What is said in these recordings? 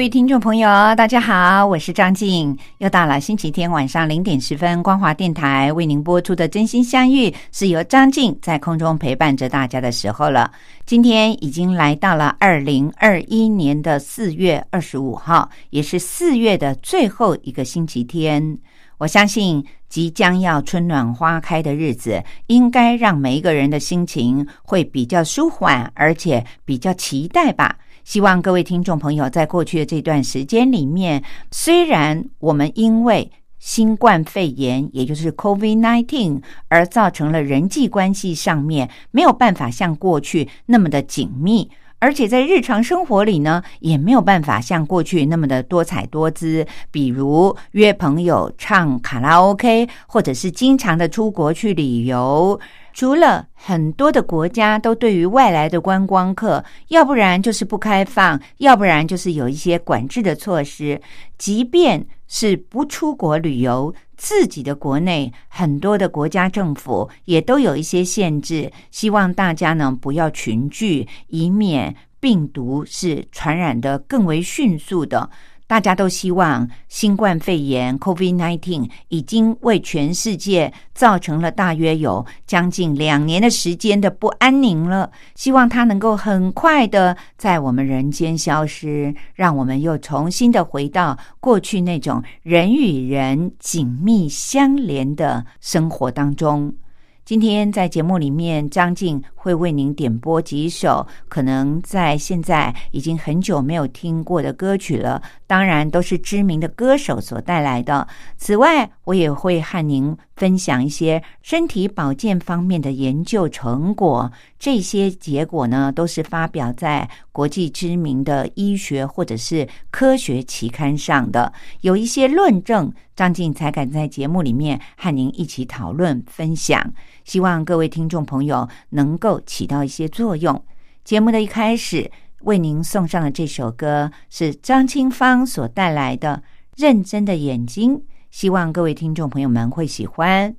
各位听众朋友，大家好，我是张静，又到了星期天晚上零点十分，光华电台为您播出的《真心相遇》，是由张静在空中陪伴着大家的时候了。今天已经来到了二零二一年的四月二十五号，也是四月的最后一个星期天。我相信即将要春暖花开的日子，应该让每一个人的心情会比较舒缓，而且比较期待吧。希望各位听众朋友在过去的这段时间里面，虽然我们因为新冠肺炎，也就是 COVID-19，而造成了人际关系上面没有办法像过去那么的紧密，而且在日常生活里呢，也没有办法像过去那么的多彩多姿，比如约朋友唱卡拉 OK，或者是经常的出国去旅游。除了很多的国家都对于外来的观光客，要不然就是不开放，要不然就是有一些管制的措施。即便是不出国旅游，自己的国内很多的国家政府也都有一些限制，希望大家呢不要群聚，以免病毒是传染的更为迅速的。大家都希望新冠肺炎 （COVID-19） 已经为全世界造成了大约有将近两年的时间的不安宁了。希望它能够很快的在我们人间消失，让我们又重新的回到过去那种人与人紧密相连的生活当中。今天在节目里面，张静会为您点播几首可能在现在已经很久没有听过的歌曲了。当然，都是知名的歌手所带来的。此外，我也会和您分享一些身体保健方面的研究成果。这些结果呢，都是发表在国际知名的医学或者是科学期刊上的。有一些论证，张静才敢在节目里面和您一起讨论分享。希望各位听众朋友能够起到一些作用。节目的一开始，为您送上的这首歌是张清芳所带来的《认真的眼睛》，希望各位听众朋友们会喜欢。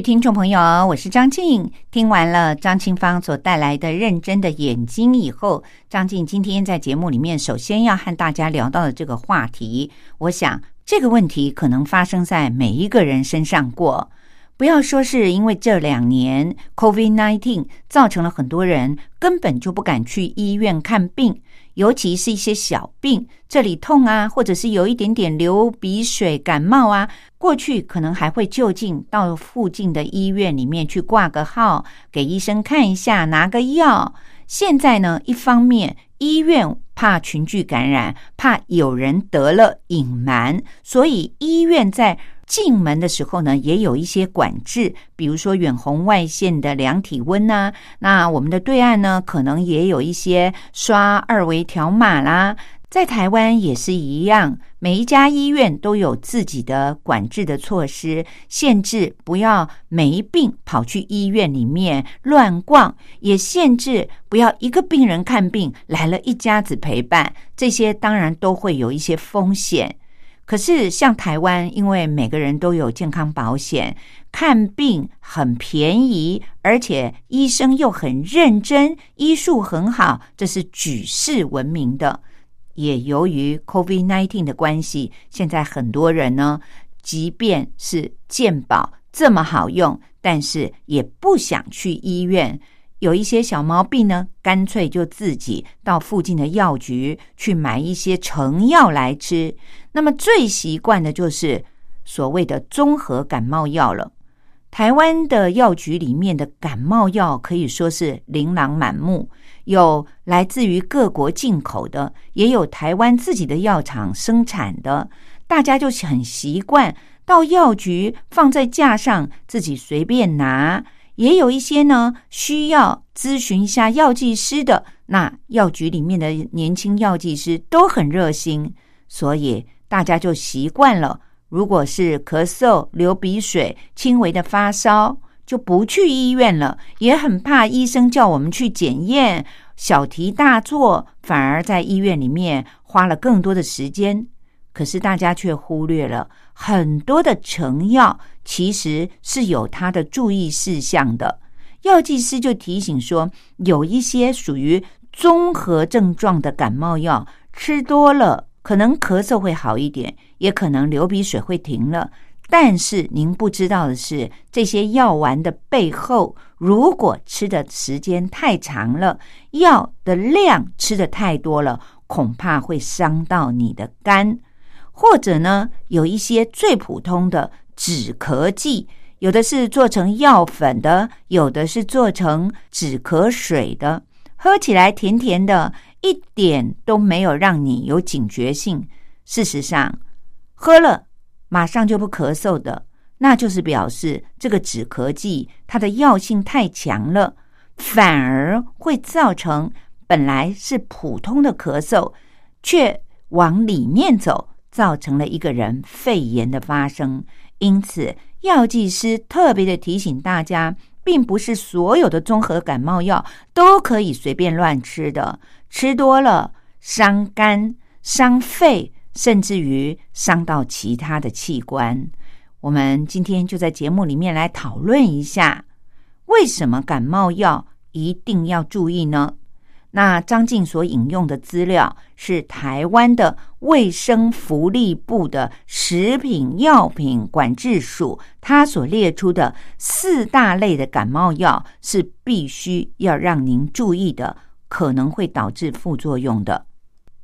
听众朋友，我是张静。听完了张清芳所带来的《认真的眼睛》以后，张静今天在节目里面首先要和大家聊到的这个话题，我想这个问题可能发生在每一个人身上过。不要说是因为这两年 COVID-19 造成了很多人根本就不敢去医院看病。尤其是一些小病，这里痛啊，或者是有一点点流鼻水、感冒啊，过去可能还会就近到附近的医院里面去挂个号，给医生看一下，拿个药。现在呢，一方面医院怕群聚感染，怕有人得了隐瞒，所以医院在。进门的时候呢，也有一些管制，比如说远红外线的量体温呐。那我们的对岸呢，可能也有一些刷二维条码啦。在台湾也是一样，每一家医院都有自己的管制的措施，限制不要没病跑去医院里面乱逛，也限制不要一个病人看病来了一家子陪伴，这些当然都会有一些风险。可是，像台湾，因为每个人都有健康保险，看病很便宜，而且医生又很认真，医术很好，这是举世闻名的。也由于 COVID-19 的关系，现在很多人呢，即便是健保这么好用，但是也不想去医院。有一些小毛病呢，干脆就自己到附近的药局去买一些成药来吃。那么最习惯的就是所谓的综合感冒药了。台湾的药局里面的感冒药可以说是琳琅满目，有来自于各国进口的，也有台湾自己的药厂生产的。大家就很习惯到药局放在架上，自己随便拿。也有一些呢，需要咨询一下药剂师的。那药局里面的年轻药剂师都很热心，所以大家就习惯了。如果是咳嗽、流鼻水、轻微的发烧，就不去医院了，也很怕医生叫我们去检验。小题大做，反而在医院里面花了更多的时间。可是大家却忽略了很多的成药，其实是有它的注意事项的。药剂师就提醒说，有一些属于综合症状的感冒药，吃多了可能咳嗽会好一点，也可能流鼻水会停了。但是您不知道的是，这些药丸的背后，如果吃的时间太长了，药的量吃的太多了，恐怕会伤到你的肝。或者呢，有一些最普通的止咳剂，有的是做成药粉的，有的是做成止咳水的，喝起来甜甜的，一点都没有让你有警觉性。事实上，喝了马上就不咳嗽的，那就是表示这个止咳剂它的药性太强了，反而会造成本来是普通的咳嗽，却往里面走。造成了一个人肺炎的发生，因此药剂师特别的提醒大家，并不是所有的综合感冒药都可以随便乱吃的，吃多了伤肝、伤肺，甚至于伤到其他的器官。我们今天就在节目里面来讨论一下，为什么感冒药一定要注意呢？那张静所引用的资料是台湾的卫生福利部的食品药品管制署，它所列出的四大类的感冒药是必须要让您注意的，可能会导致副作用的。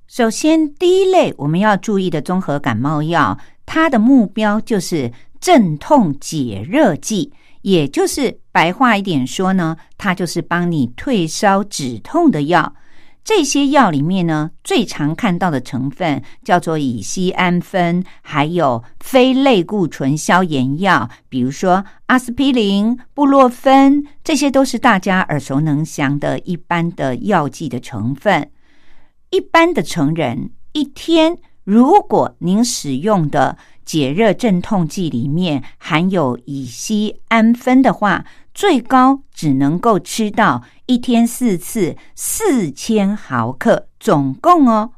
首先，第一类我们要注意的综合感冒药，它的目标就是镇痛解热剂。也就是白话一点说呢，它就是帮你退烧止痛的药。这些药里面呢，最常看到的成分叫做乙酰氨酚，还有非类固醇消炎药，比如说阿司匹林、布洛芬，这些都是大家耳熟能详的一般的药剂的成分。一般的成人一天，如果您使用的解热镇痛剂里面含有乙酰氨酚的话，最高只能够吃到一天四次四千毫克，总共哦。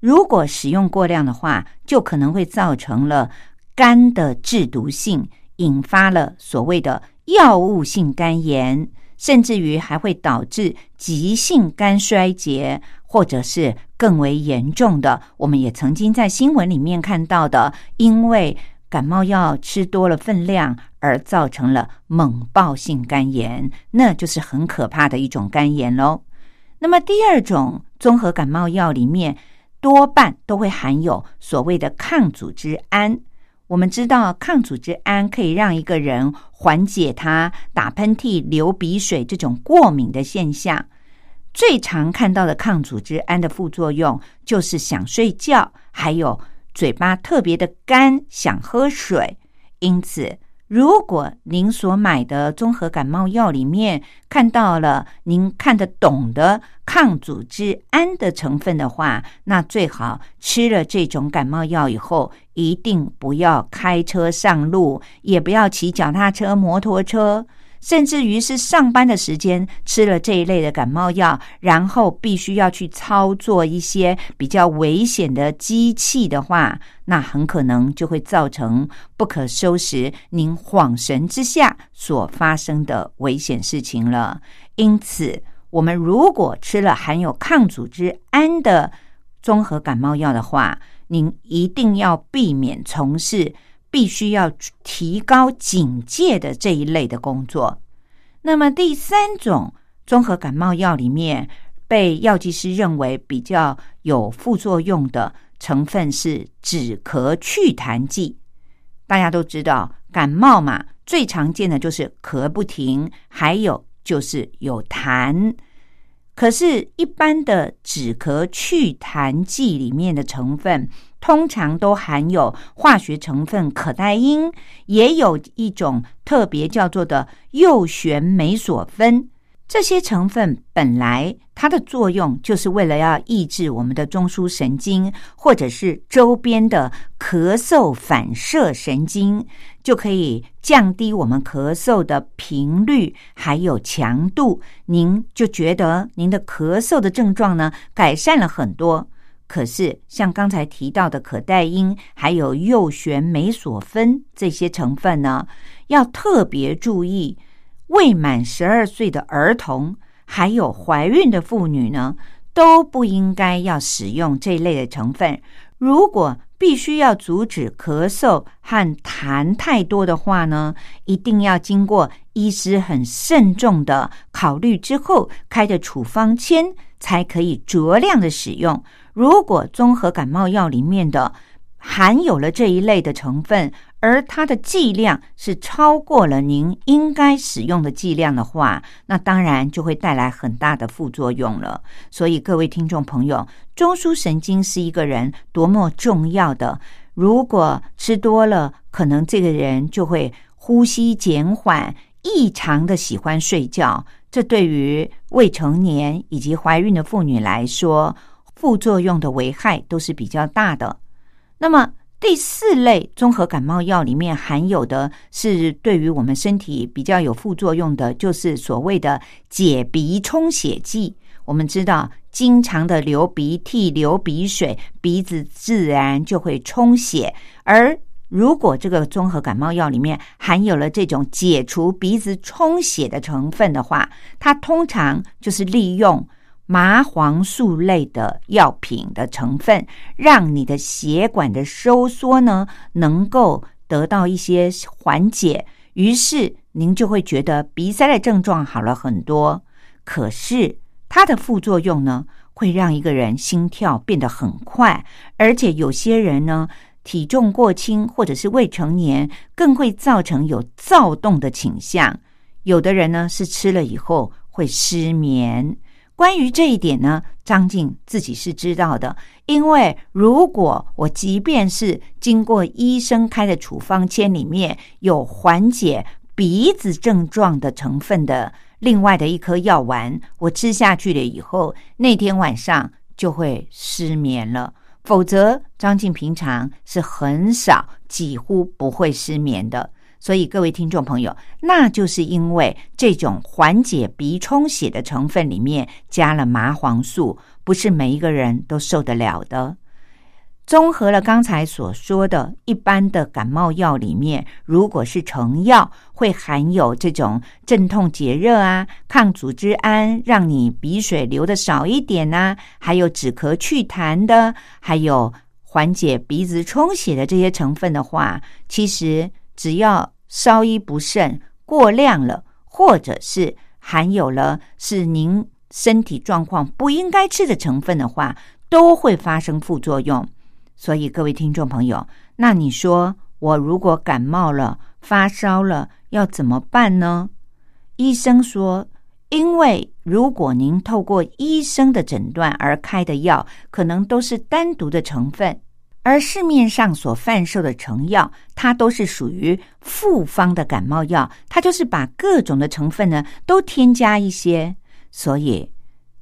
如果使用过量的话，就可能会造成了肝的致毒性，引发了所谓的药物性肝炎，甚至于还会导致急性肝衰竭，或者是更为严重的。我们也曾经在新闻里面看到的，因为感冒药吃多了分量而造成了猛暴性肝炎，那就是很可怕的一种肝炎喽。那么第二种综合感冒药里面，多半都会含有所谓的抗组织胺。我们知道，抗组织胺可以让一个人缓解他打喷嚏、流鼻水这种过敏的现象。最常看到的抗组织胺的副作用就是想睡觉，还有嘴巴特别的干，想喝水。因此，如果您所买的综合感冒药里面看到了您看得懂的抗组织胺的成分的话，那最好吃了这种感冒药以后，一定不要开车上路，也不要骑脚踏车、摩托车。甚至于是上班的时间吃了这一类的感冒药，然后必须要去操作一些比较危险的机器的话，那很可能就会造成不可收拾。您恍神之下所发生的危险事情了。因此，我们如果吃了含有抗组织胺的综合感冒药的话，您一定要避免从事。必须要提高警戒的这一类的工作。那么第三种综合感冒药里面，被药剂师认为比较有副作用的成分是止咳祛痰剂。大家都知道，感冒嘛，最常见的就是咳不停，还有就是有痰。可是，一般的止咳祛痰剂里面的成分。通常都含有化学成分可待因，也有一种特别叫做的右旋酶索酚。这些成分本来它的作用就是为了要抑制我们的中枢神经，或者是周边的咳嗽反射神经，就可以降低我们咳嗽的频率还有强度。您就觉得您的咳嗽的症状呢改善了很多。可是，像刚才提到的可待因，还有右旋酶索芬这些成分呢，要特别注意。未满十二岁的儿童，还有怀孕的妇女呢，都不应该要使用这类的成分。如果必须要阻止咳嗽和痰太多的话呢，一定要经过医师很慎重的考虑之后开的处方签，才可以酌量的使用。如果综合感冒药里面的含有了这一类的成分，而它的剂量是超过了您应该使用的剂量的话，那当然就会带来很大的副作用了。所以，各位听众朋友，中枢神经是一个人多么重要的，如果吃多了，可能这个人就会呼吸减缓，异常的喜欢睡觉。这对于未成年以及怀孕的妇女来说，副作用的危害都是比较大的。那么第四类综合感冒药里面含有的是对于我们身体比较有副作用的，就是所谓的解鼻充血剂。我们知道，经常的流鼻涕、流鼻水，鼻子自然就会充血。而如果这个综合感冒药里面含有了这种解除鼻子充血的成分的话，它通常就是利用。麻黄素类的药品的成分，让你的血管的收缩呢，能够得到一些缓解，于是您就会觉得鼻塞的症状好了很多。可是它的副作用呢，会让一个人心跳变得很快，而且有些人呢，体重过轻或者是未成年，更会造成有躁动的倾向。有的人呢，是吃了以后会失眠。关于这一点呢，张静自己是知道的。因为如果我即便是经过医生开的处方签里面有缓解鼻子症状的成分的另外的一颗药丸，我吃下去了以后，那天晚上就会失眠了。否则，张静平常是很少，几乎不会失眠的。所以，各位听众朋友，那就是因为这种缓解鼻充血的成分里面加了麻黄素，不是每一个人都受得了的。综合了刚才所说的一般的感冒药里面，如果是成药，会含有这种镇痛解热啊、抗组织胺，让你鼻水流的少一点呐，还有止咳祛痰的，还有缓解鼻子充血的这些成分的话，其实只要稍一不慎、过量了，或者是含有了是您身体状况不应该吃的成分的话，都会发生副作用。所以，各位听众朋友，那你说我如果感冒了、发烧了，要怎么办呢？医生说，因为如果您透过医生的诊断而开的药，可能都是单独的成分，而市面上所贩售的成药，它都是属于复方的感冒药，它就是把各种的成分呢都添加一些，所以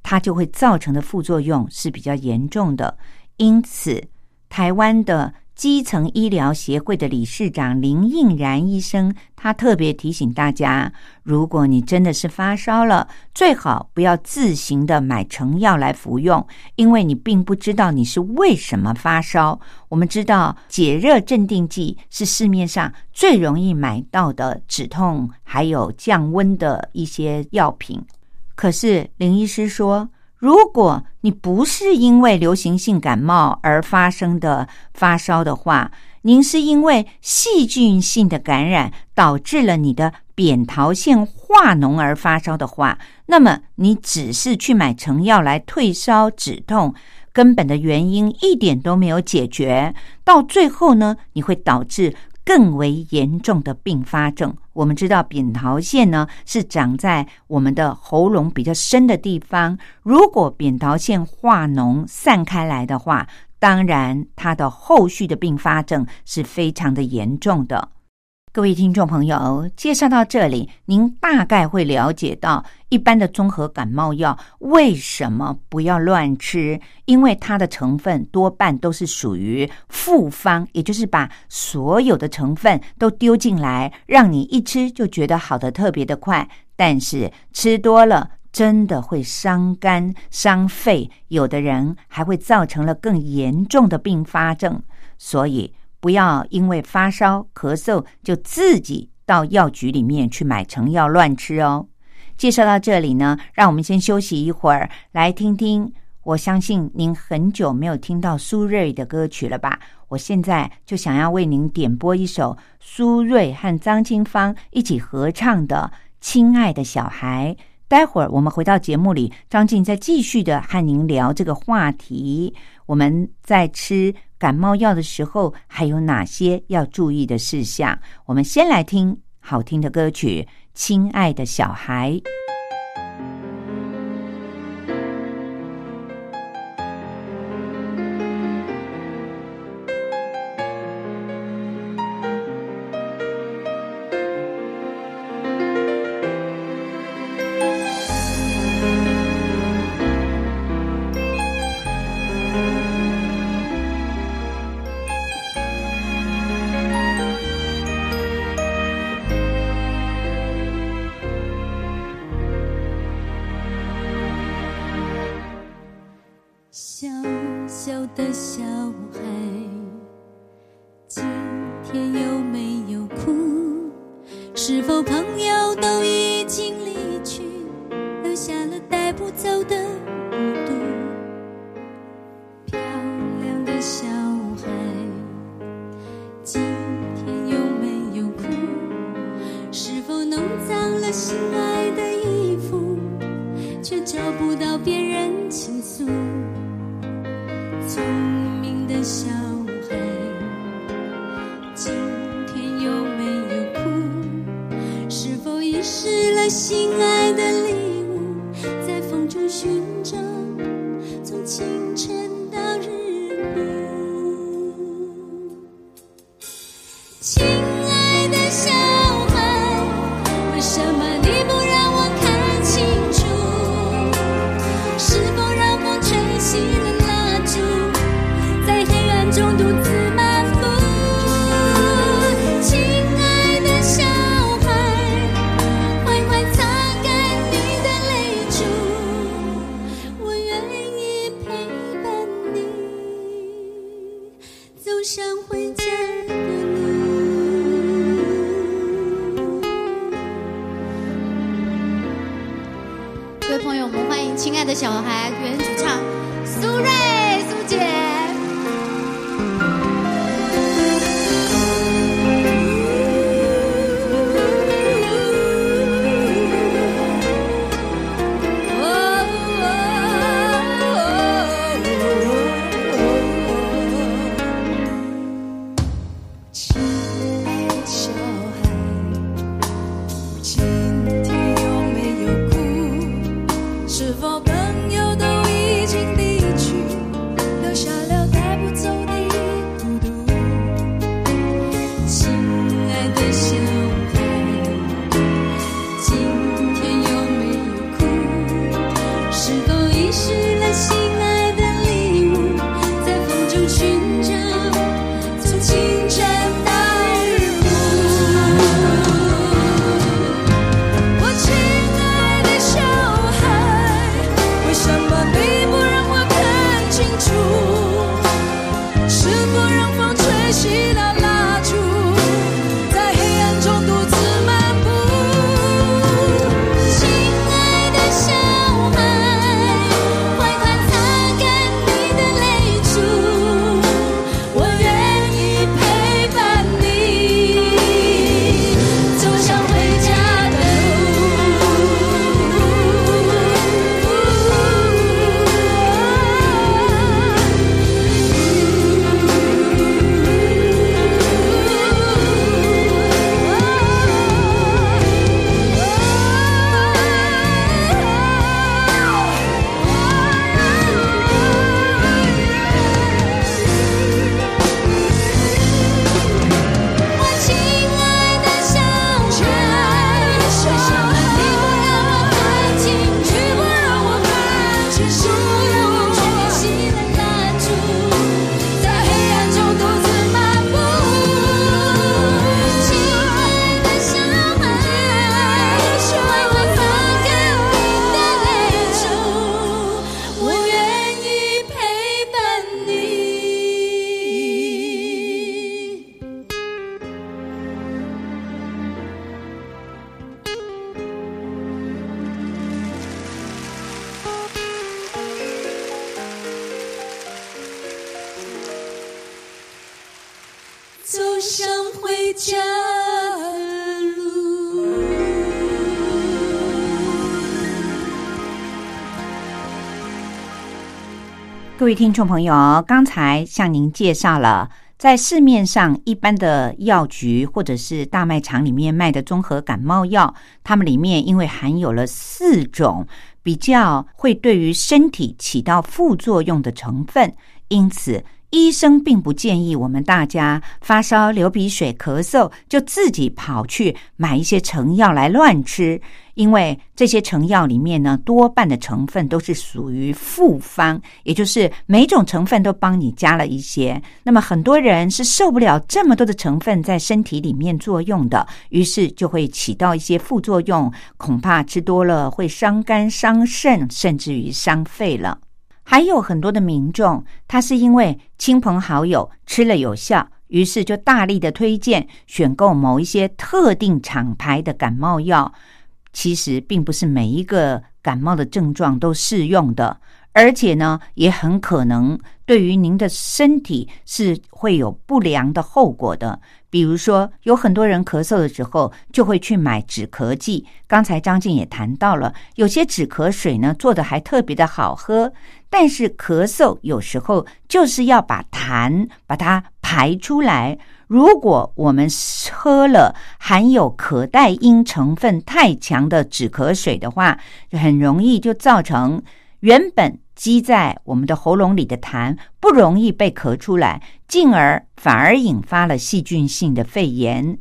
它就会造成的副作用是比较严重的，因此。台湾的基层医疗协会的理事长林应然医生，他特别提醒大家：如果你真的是发烧了，最好不要自行的买成药来服用，因为你并不知道你是为什么发烧。我们知道解热镇定剂是市面上最容易买到的止痛还有降温的一些药品，可是林医师说。如果你不是因为流行性感冒而发生的发烧的话，您是因为细菌性的感染导致了你的扁桃腺化脓而发烧的话，那么你只是去买成药来退烧止痛，根本的原因一点都没有解决，到最后呢，你会导致。更为严重的并发症，我们知道扁桃腺呢是长在我们的喉咙比较深的地方。如果扁桃腺化脓散开来的话，当然它的后续的并发症是非常的严重的。各位听众朋友，介绍到这里，您大概会了解到一般的综合感冒药为什么不要乱吃，因为它的成分多半都是属于复方，也就是把所有的成分都丢进来，让你一吃就觉得好的特别的快。但是吃多了真的会伤肝伤肺，有的人还会造成了更严重的并发症，所以。不要因为发烧、咳嗽就自己到药局里面去买成药乱吃哦。介绍到这里呢，让我们先休息一会儿，来听听。我相信您很久没有听到苏芮的歌曲了吧？我现在就想要为您点播一首苏芮和张清芳一起合唱的《亲爱的小孩》。待会儿我们回到节目里，张静再继续的和您聊这个话题。我们在吃。感冒药的时候还有哪些要注意的事项？我们先来听好听的歌曲《亲爱的小孩》。爱的小孩袁泉听众朋友，刚才向您介绍了，在市面上一般的药局或者是大卖场里面卖的综合感冒药，它们里面因为含有了四种比较会对于身体起到副作用的成分，因此医生并不建议我们大家发烧、流鼻水、咳嗽就自己跑去买一些成药来乱吃，因为这些成药里面呢，多半的成分都是属于复方，也就是每种成分都帮你加了一些。那么很多人是受不了这么多的成分在身体里面作用的，于是就会起到一些副作用，恐怕吃多了会伤肝、伤肾，甚至于伤肺了。还有很多的民众，他是因为亲朋好友吃了有效，于是就大力的推荐选购某一些特定厂牌的感冒药。其实并不是每一个感冒的症状都适用的，而且呢，也很可能对于您的身体是会有不良的后果的。比如说，有很多人咳嗽的时候就会去买止咳剂。刚才张静也谈到了，有些止咳水呢做的还特别的好喝，但是咳嗽有时候就是要把痰把它排出来。如果我们喝了含有可待因成分太强的止咳水的话，就很容易就造成原本积在我们的喉咙里的痰不容易被咳出来，进而反而引发了细菌性的肺炎。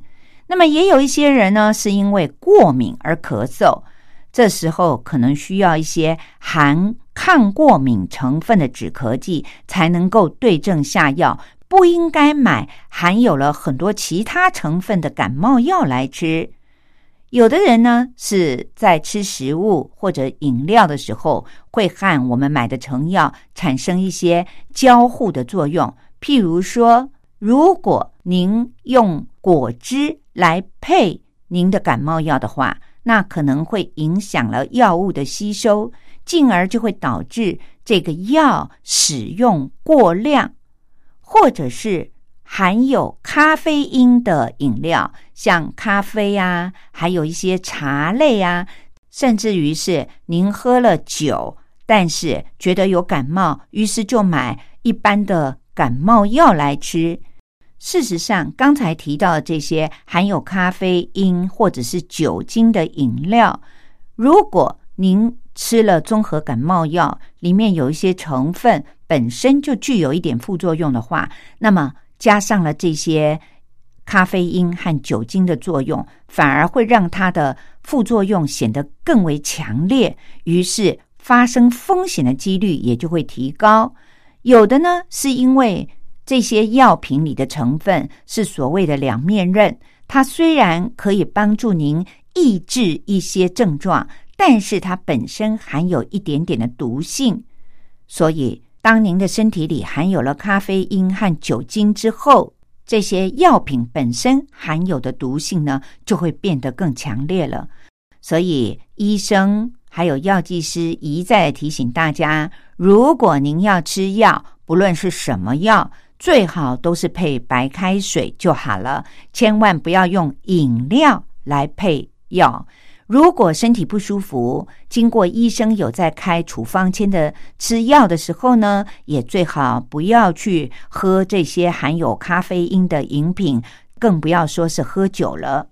那么也有一些人呢，是因为过敏而咳嗽，这时候可能需要一些含抗过敏成分的止咳剂，才能够对症下药。不应该买含有了很多其他成分的感冒药来吃。有的人呢是在吃食物或者饮料的时候，会和我们买的成药产生一些交互的作用。譬如说，如果您用果汁来配您的感冒药的话，那可能会影响了药物的吸收，进而就会导致这个药使用过量，或者是含有咖啡因的饮料，像咖啡啊，还有一些茶类啊，甚至于是您喝了酒，但是觉得有感冒，于是就买一般的感冒药来吃。事实上，刚才提到的这些含有咖啡因或者是酒精的饮料，如果您吃了综合感冒药，里面有一些成分本身就具有一点副作用的话，那么加上了这些咖啡因和酒精的作用，反而会让它的副作用显得更为强烈，于是发生风险的几率也就会提高。有的呢，是因为。这些药品里的成分是所谓的两面刃，它虽然可以帮助您抑制一些症状，但是它本身含有一点点的毒性。所以，当您的身体里含有了咖啡因和酒精之后，这些药品本身含有的毒性呢，就会变得更强烈了。所以，医生还有药剂师一再提醒大家：如果您要吃药，不论是什么药。最好都是配白开水就好了，千万不要用饮料来配药。如果身体不舒服，经过医生有在开处方签的吃药的时候呢，也最好不要去喝这些含有咖啡因的饮品，更不要说是喝酒了。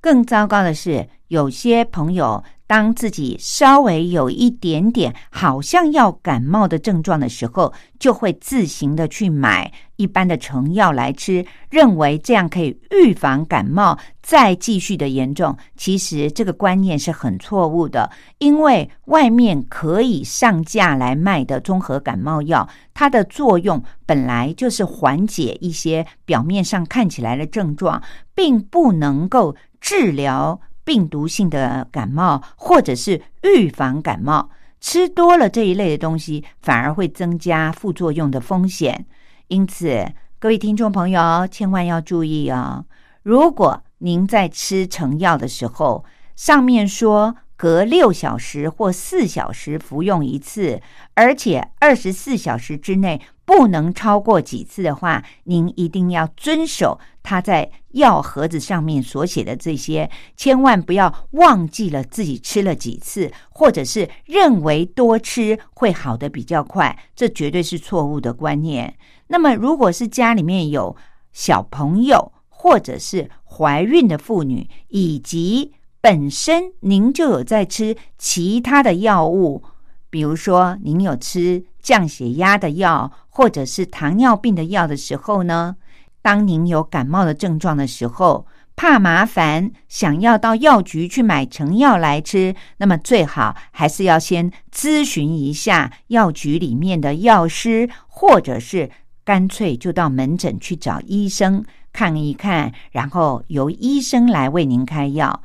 更糟糕的是，有些朋友。当自己稍微有一点点好像要感冒的症状的时候，就会自行的去买一般的成药来吃，认为这样可以预防感冒再继续的严重。其实这个观念是很错误的，因为外面可以上架来卖的综合感冒药，它的作用本来就是缓解一些表面上看起来的症状，并不能够治疗。病毒性的感冒，或者是预防感冒，吃多了这一类的东西，反而会增加副作用的风险。因此，各位听众朋友，千万要注意哦。如果您在吃成药的时候，上面说隔六小时或四小时服用一次，而且二十四小时之内。不能超过几次的话，您一定要遵守他在药盒子上面所写的这些，千万不要忘记了自己吃了几次，或者是认为多吃会好的比较快，这绝对是错误的观念。那么，如果是家里面有小朋友，或者是怀孕的妇女，以及本身您就有在吃其他的药物，比如说您有吃。降血压的药，或者是糖尿病的药的时候呢？当您有感冒的症状的时候，怕麻烦，想要到药局去买成药来吃，那么最好还是要先咨询一下药局里面的药师，或者是干脆就到门诊去找医生看一看，然后由医生来为您开药。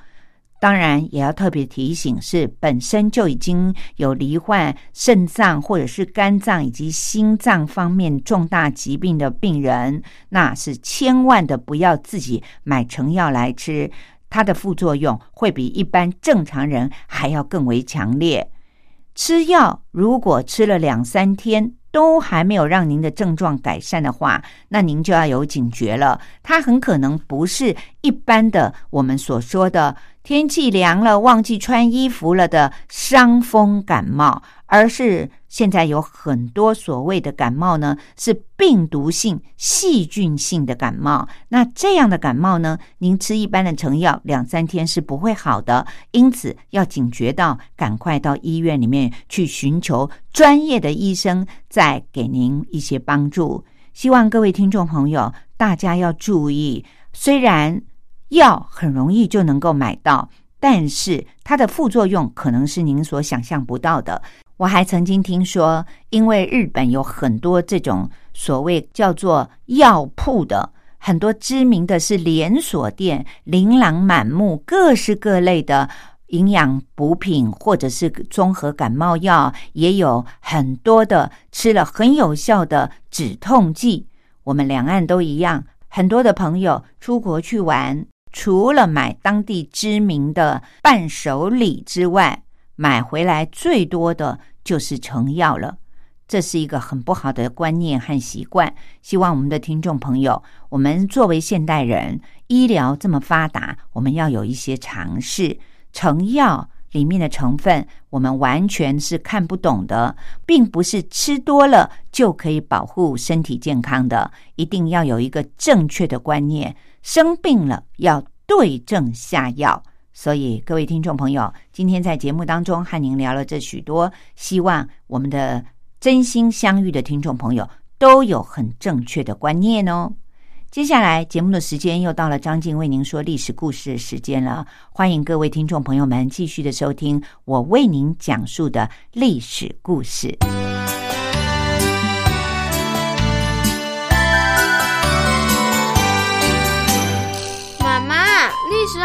当然，也要特别提醒，是本身就已经有罹患肾脏或者是肝脏以及心脏方面重大疾病的病人，那是千万的不要自己买成药来吃，它的副作用会比一般正常人还要更为强烈。吃药如果吃了两三天都还没有让您的症状改善的话，那您就要有警觉了，它很可能不是一般的我们所说的。天气凉了，忘记穿衣服了的伤风感冒，而是现在有很多所谓的感冒呢，是病毒性、细菌性的感冒。那这样的感冒呢，您吃一般的成药两三天是不会好的，因此要警觉到，赶快到医院里面去寻求专业的医生，再给您一些帮助。希望各位听众朋友，大家要注意，虽然。药很容易就能够买到，但是它的副作用可能是您所想象不到的。我还曾经听说，因为日本有很多这种所谓叫做药铺的，很多知名的是连锁店，琳琅满目，各式各类的营养补品或者是综合感冒药，也有很多的吃了很有效的止痛剂。我们两岸都一样，很多的朋友出国去玩，除了买当地知名的伴手礼之外，买回来最多的就是成药了。这是一个很不好的观念和习惯。希望我们的听众朋友，我们作为现代人，医疗这么发达，我们要有一些尝试。成药里面的成分，我们完全是看不懂的，并不是吃多了就可以保护身体健康的。一定要有一个正确的观念，生病了要对症下药。所以，各位听众朋友，今天在节目当中和您聊了这许多，希望我们的。真心相遇的听众朋友都有很正确的观念哦。接下来节目的时间又到了张静为您说历史故事的时间了，欢迎各位听众朋友们继续的收听我为您讲述的历史故事。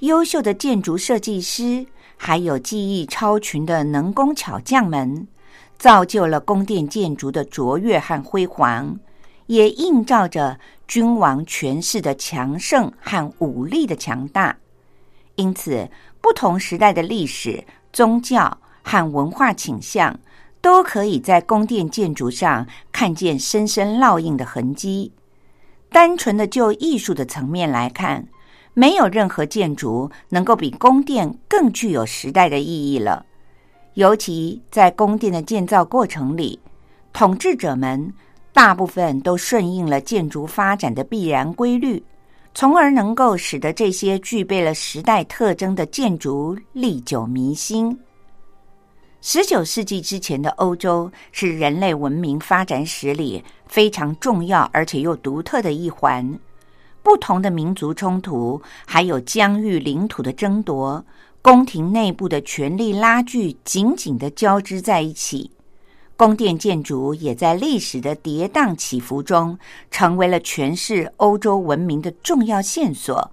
优秀的建筑设计师，还有技艺超群的能工巧匠们，造就了宫殿建筑的卓越和辉煌，也映照着君王权势的强盛和武力的强大。因此，不同时代的历史、宗教和文化倾向，都可以在宫殿建筑上看见深深烙印的痕迹。单纯的就艺术的层面来看，没有任何建筑能够比宫殿更具有时代的意义了。尤其在宫殿的建造过程里，统治者们大部分都顺应了建筑发展的必然规律，从而能够使得这些具备了时代特征的建筑历久弥新。十九世纪之前的欧洲是人类文明发展史里非常重要而且又独特的一环。不同的民族冲突，还有疆域领土的争夺，宫廷内部的权力拉锯紧紧的交织在一起。宫殿建筑也在历史的跌宕起伏中，成为了诠释欧洲文明的重要线索。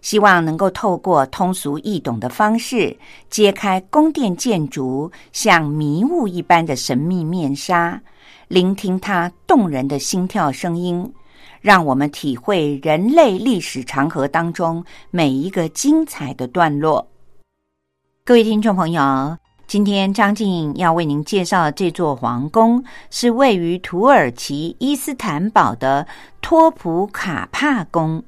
希望能够透过通俗易懂的方式，揭开宫殿建筑像迷雾一般的神秘面纱，聆听它动人的心跳声音，让我们体会人类历史长河当中每一个精彩的段落。各位听众朋友，今天张静要为您介绍的这座皇宫，是位于土耳其伊斯坦堡的托普卡帕宫。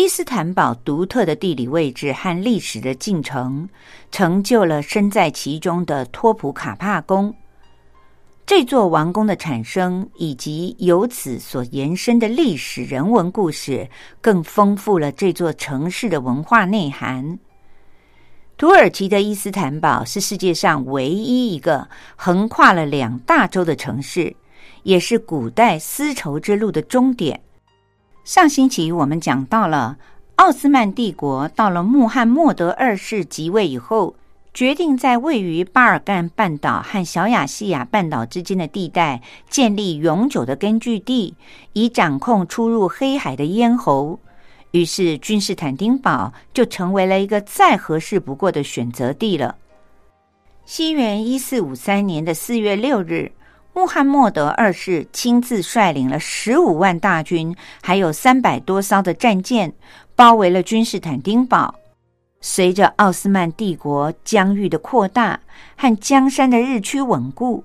伊斯坦堡独特的地理位置和历史的进程，成就了身在其中的托普卡帕宫。这座王宫的产生，以及由此所延伸的历史人文故事，更丰富了这座城市的文化内涵。土耳其的伊斯坦堡是世界上唯一一个横跨了两大洲的城市，也是古代丝绸之路的终点。上星期我们讲到了奥斯曼帝国到了穆罕默德二世即位以后，决定在位于巴尔干半岛和小亚细亚半岛之间的地带建立永久的根据地，以掌控出入黑海的咽喉。于是，君士坦丁堡就成为了一个再合适不过的选择地了。西元一四五三年的四月六日。穆罕默德二世亲自率领了十五万大军，还有三百多艘的战舰，包围了君士坦丁堡。随着奥斯曼帝国疆域的扩大和江山的日趋稳固，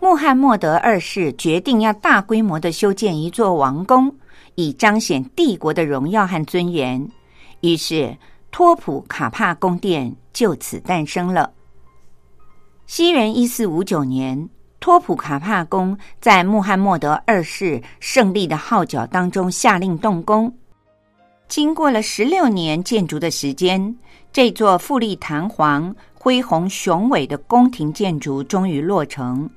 穆罕默德二世决定要大规模的修建一座王宫，以彰显帝国的荣耀和尊严。于是，托普卡帕宫殿就此诞生了。西元一四五九年。托普卡帕宫在穆罕默德二世胜利的号角当中下令动工。经过了十六年建筑的时间，这座富丽堂皇、恢宏雄伟的宫廷建筑终于落成。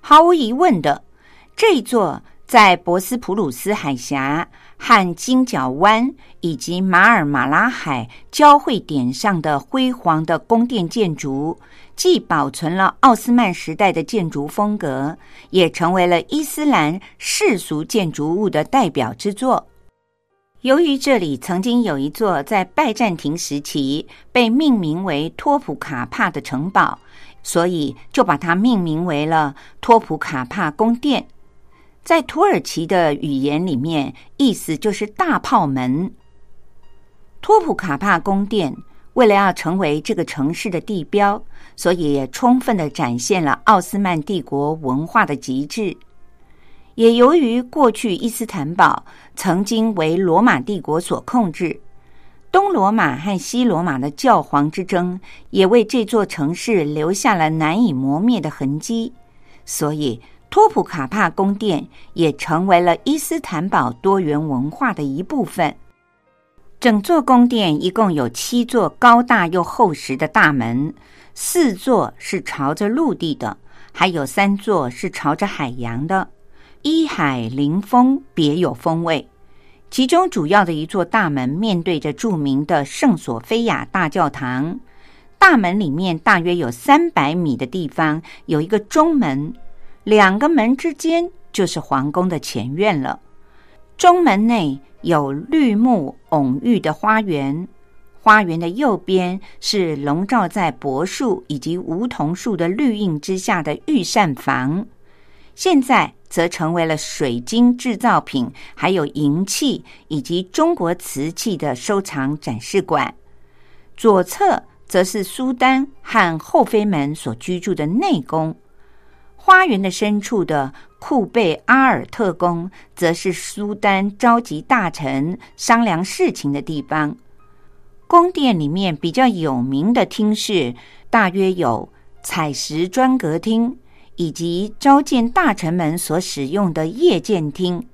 毫无疑问的，这座在博斯普鲁斯海峡和金角湾以及马尔马拉海交汇点上的辉煌的宫殿建筑。既保存了奥斯曼时代的建筑风格，也成为了伊斯兰世俗建筑物的代表之作。由于这里曾经有一座在拜占庭时期被命名为托普卡帕的城堡，所以就把它命名为了托普卡帕宫殿。在土耳其的语言里面，意思就是大炮门。托普卡帕宫殿。为了要成为这个城市的地标，所以也充分的展现了奥斯曼帝国文化的极致。也由于过去伊斯坦堡曾经为罗马帝国所控制，东罗马和西罗马的教皇之争也为这座城市留下了难以磨灭的痕迹，所以托普卡帕宫殿也成为了伊斯坦堡多元文化的一部分。整座宫殿一共有七座高大又厚实的大门，四座是朝着陆地的，还有三座是朝着海洋的，依海临风，别有风味。其中主要的一座大门面对着著名的圣索菲亚大教堂，大门里面大约有三百米的地方有一个中门，两个门之间就是皇宫的前院了。中门内。有绿木蓊郁的花园，花园的右边是笼罩在柏树以及梧桐树的绿荫之下的御膳房，现在则成为了水晶制造品、还有银器以及中国瓷器的收藏展示馆。左侧则是苏丹和后妃们所居住的内宫；花园的深处的库贝阿尔特宫，则是苏丹召集大臣商量事情的地方。宫殿里面比较有名的厅室，大约有采石专阁厅，以及召见大臣们所使用的夜见厅。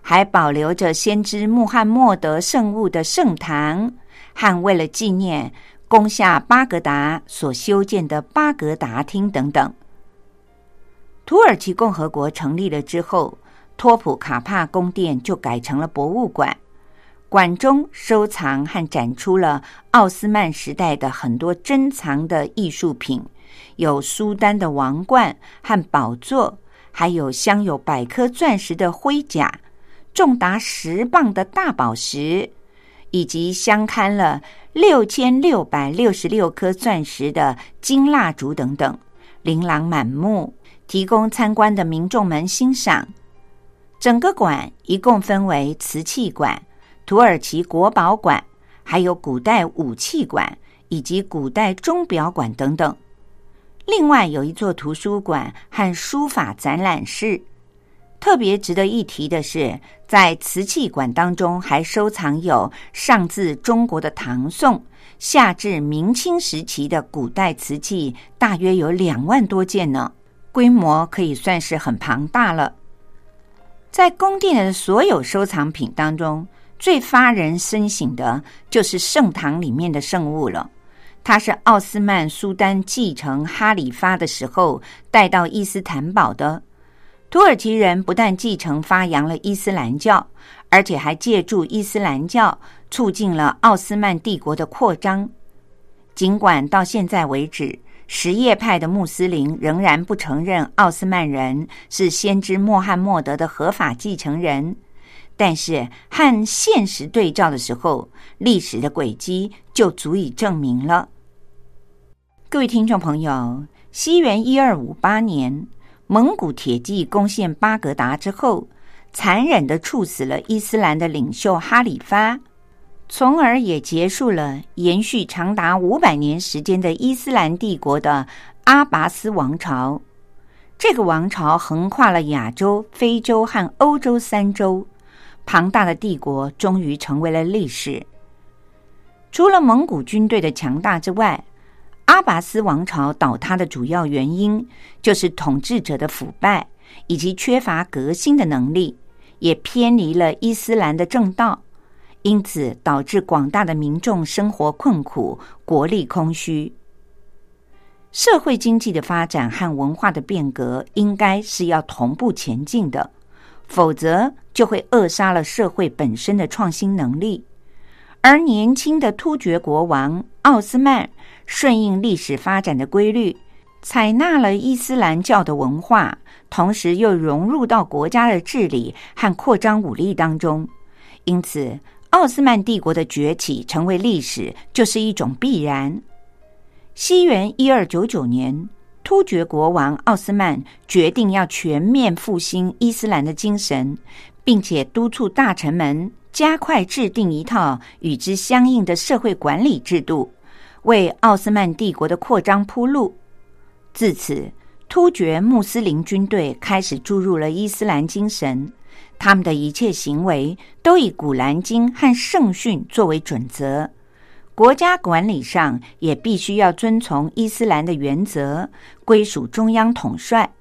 还保留着先知穆罕默德圣物的圣堂，和为了纪念攻下巴格达所修建的巴格达厅等等。土耳其共和国成立了之后，托普卡帕宫殿就改成了博物馆，馆中收藏和展出了奥斯曼时代的很多珍藏的艺术品，有苏丹的王冠和宝座，还有镶有百颗钻石的盔甲。重达十磅的大宝石，以及相刊了六千六百六十六颗钻石的金蜡烛等等，琳琅满目，提供参观的民众们欣赏。整个馆一共分为瓷器馆、土耳其国宝馆，还有古代武器馆以及古代钟表馆等等。另外有一座图书馆和书法展览室。特别值得一提的是，在瓷器馆当中还收藏有上自中国的唐宋、下至明清时期的古代瓷器，大约有两万多件呢，规模可以算是很庞大了。在宫殿的所有收藏品当中，最发人深省的就是圣堂里面的圣物了。它是奥斯曼苏丹继承哈里发的时候带到伊斯坦堡的。土耳其人不但继承发扬了伊斯兰教，而且还借助伊斯兰教促进了奥斯曼帝国的扩张。尽管到现在为止，什叶派的穆斯林仍然不承认奥斯曼人是先知穆罕默德的合法继承人，但是和现实对照的时候，历史的轨迹就足以证明了。各位听众朋友，西元一二五八年。蒙古铁骑攻陷巴格达之后，残忍的处死了伊斯兰的领袖哈里发，从而也结束了延续长达五百年时间的伊斯兰帝国的阿拔斯王朝。这个王朝横跨了亚洲、非洲和欧洲三洲，庞大的帝国终于成为了历史。除了蒙古军队的强大之外，阿拔斯王朝倒塌的主要原因，就是统治者的腐败以及缺乏革新的能力，也偏离了伊斯兰的正道，因此导致广大的民众生活困苦、国力空虚。社会经济的发展和文化的变革，应该是要同步前进的，否则就会扼杀了社会本身的创新能力。而年轻的突厥国王奥斯曼。顺应历史发展的规律，采纳了伊斯兰教的文化，同时又融入到国家的治理和扩张武力当中。因此，奥斯曼帝国的崛起成为历史，就是一种必然。西元一二九九年，突厥国王奥斯曼决定要全面复兴伊斯兰的精神，并且督促大臣们加快制定一套与之相应的社会管理制度。为奥斯曼帝国的扩张铺路。自此，突厥穆斯林军队开始注入了伊斯兰精神，他们的一切行为都以《古兰经》和圣训作为准则。国家管理上也必须要遵从伊斯兰的原则，归属中央统帅。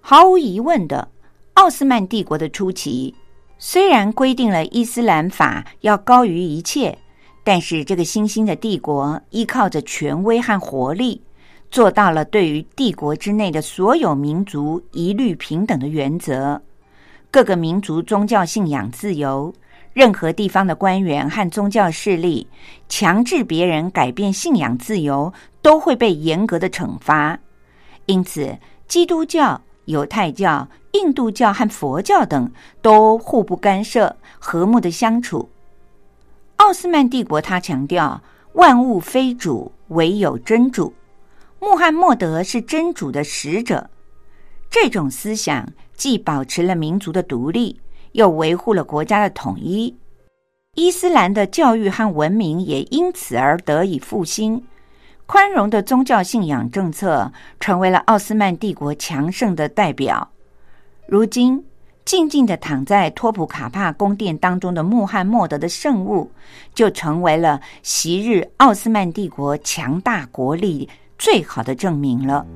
毫无疑问的，奥斯曼帝国的初期虽然规定了伊斯兰法要高于一切。但是，这个新兴的帝国依靠着权威和活力，做到了对于帝国之内的所有民族一律平等的原则。各个民族宗教信仰自由，任何地方的官员和宗教势力强制别人改变信仰自由，都会被严格的惩罚。因此，基督教、犹太教、印度教和佛教等都互不干涉，和睦的相处。奥斯曼帝国，他强调万物非主，唯有真主。穆罕默德是真主的使者。这种思想既保持了民族的独立，又维护了国家的统一。伊斯兰的教育和文明也因此而得以复兴。宽容的宗教信仰政策成为了奥斯曼帝国强盛的代表。如今，静静的躺在托普卡帕宫殿当中的穆罕默德的圣物，就成为了昔日奥斯曼帝国强大国力最好的证明了。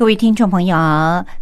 各位听众朋友，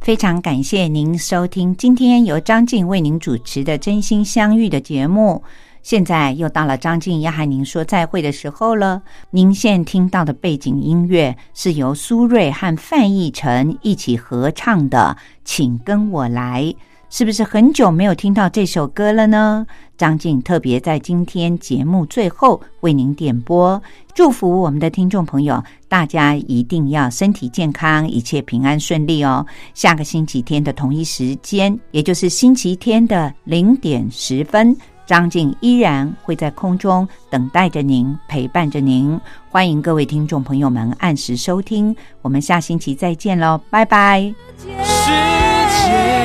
非常感谢您收听今天由张静为您主持的《真心相遇》的节目。现在又到了张静要和您说再会的时候了。您现听到的背景音乐是由苏芮和范逸臣一起合唱的《请跟我来》，是不是很久没有听到这首歌了呢？张静特别在今天节目最后为您点播，祝福我们的听众朋友，大家一定要身体健康，一切平安顺利哦。下个星期天的同一时间，也就是星期天的零点十分。张静依然会在空中等待着您，陪伴着您。欢迎各位听众朋友们按时收听，我们下星期再见喽，拜拜。世界，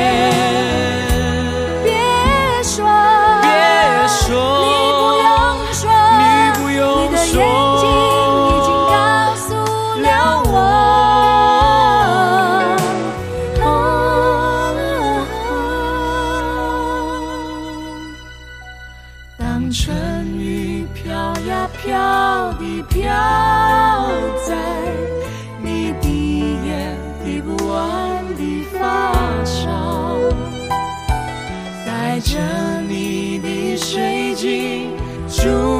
you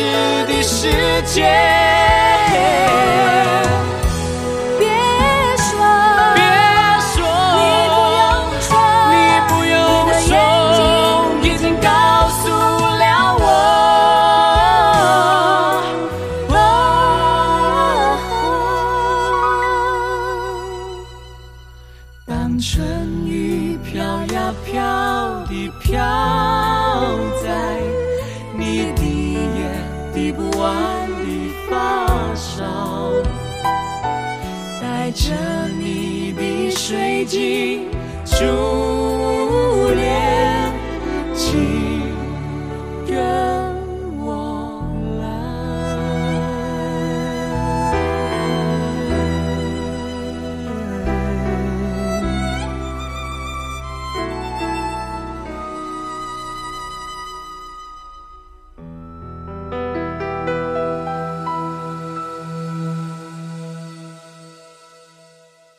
是的世界。